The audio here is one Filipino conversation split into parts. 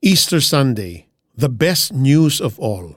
Easter Sunday, the best news of all.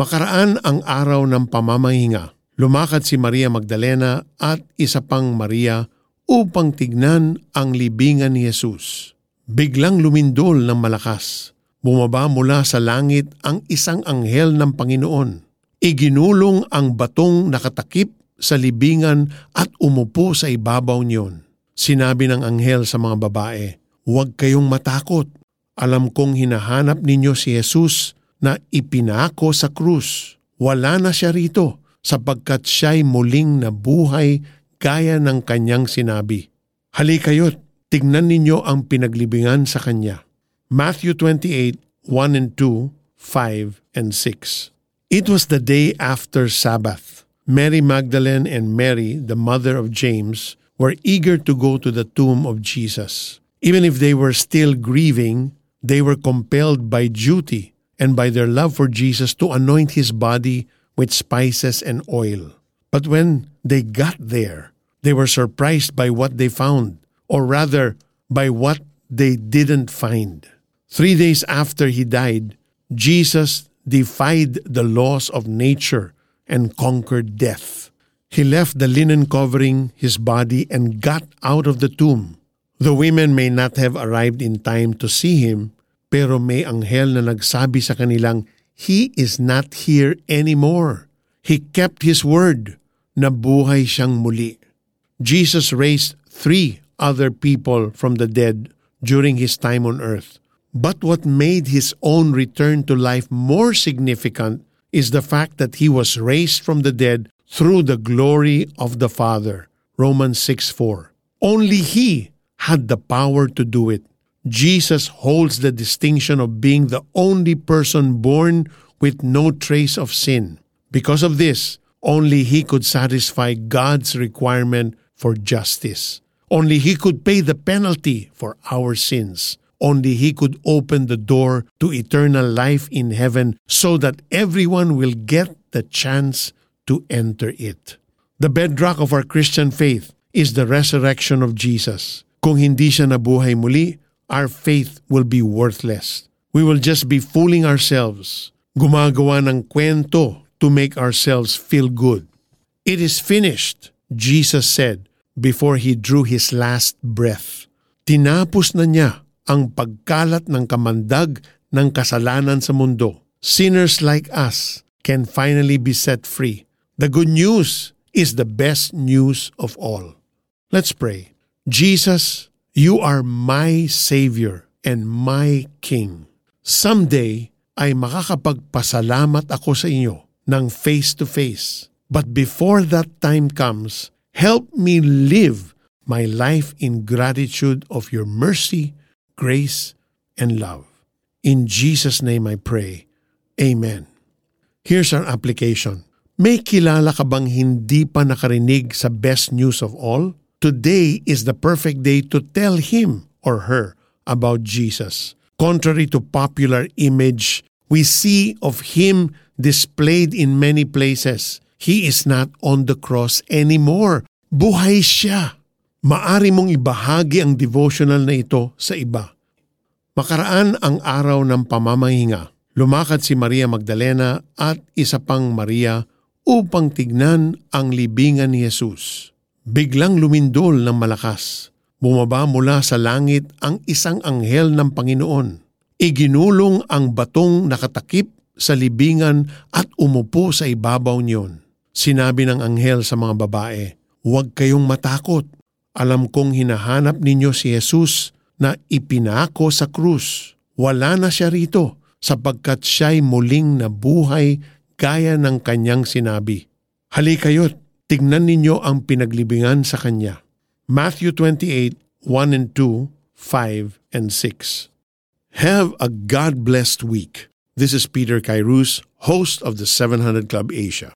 Makaraan ang araw ng pamamahinga. Lumakad si Maria Magdalena at isa pang Maria upang tignan ang libingan ni Jesus. Biglang lumindol ng malakas. Bumaba mula sa langit ang isang anghel ng Panginoon. Iginulong ang batong nakatakip sa libingan at umupo sa ibabaw niyon. Sinabi ng anghel sa mga babae, Huwag kayong matakot. Alam kong hinahanap ninyo si Jesus na ipinako sa krus. Wala na siya rito sapagkat siya'y muling nabuhay gaya ng kanyang sinabi. Halikayo't, tignan ninyo ang pinaglibingan sa kanya. Matthew 28, 1 and 2, 5 and 6. It was the day after Sabbath. Mary Magdalene and Mary, the mother of James, were eager to go to the tomb of Jesus. Even if they were still grieving, they were compelled by duty and by their love for Jesus to anoint his body with spices and oil. But when they got there, they were surprised by what they found, or rather, by what they didn't find. Three days after he died, Jesus defied the laws of nature and conquered death. He left the linen covering his body and got out of the tomb. The women may not have arrived in time to see him, pero may anghel na nagsabi sa kanilang, He is not here anymore. He kept His word. Nabuhay siyang muli. Jesus raised three other people from the dead during His time on earth. But what made His own return to life more significant is the fact that He was raised from the dead through the glory of the Father. Romans 6 4. Only He had the power to do it. Jesus holds the distinction of being the only person born with no trace of sin. Because of this, only he could satisfy God's requirement for justice. Only he could pay the penalty for our sins. Only he could open the door to eternal life in heaven so that everyone will get the chance to enter it. The bedrock of our Christian faith is the resurrection of Jesus. Kung hindi siya nabuhay muli, our faith will be worthless. We will just be fooling ourselves, gumagawa ng kwento to make ourselves feel good. It is finished, Jesus said before he drew his last breath. Tinapos na niya ang pagkalat ng kamandag ng kasalanan sa mundo. Sinners like us can finally be set free. The good news is the best news of all. Let's pray. Jesus, You are my Savior and my King. Someday ay makakapagpasalamat ako sa inyo ng face to face. But before that time comes, help me live my life in gratitude of your mercy, grace, and love. In Jesus' name I pray. Amen. Here's our application. May kilala ka bang hindi pa nakarinig sa best news of all? Today is the perfect day to tell him or her about Jesus. Contrary to popular image we see of him displayed in many places, he is not on the cross anymore. Buhay siya. Maari mong ibahagi ang devotional na ito sa iba. Makaraan ang araw ng pamamahinga. Lumakad si Maria Magdalena at isa pang Maria upang tignan ang libingan ni Jesus. Biglang lumindol ng malakas. Bumaba mula sa langit ang isang anghel ng Panginoon. Iginulong ang batong nakatakip sa libingan at umupo sa ibabaw niyon. Sinabi ng anghel sa mga babae, Huwag kayong matakot. Alam kong hinahanap ninyo si Jesus na ipinako sa krus. Wala na siya rito sapagkat siya'y muling nabuhay gaya ng kanyang sinabi. Halikayo't tignan ninyo ang pinaglibingan sa Kanya. Matthew 28, 1 and 2, 5 and 6. Have a God-blessed week. This is Peter Kairos, host of the 700 Club Asia.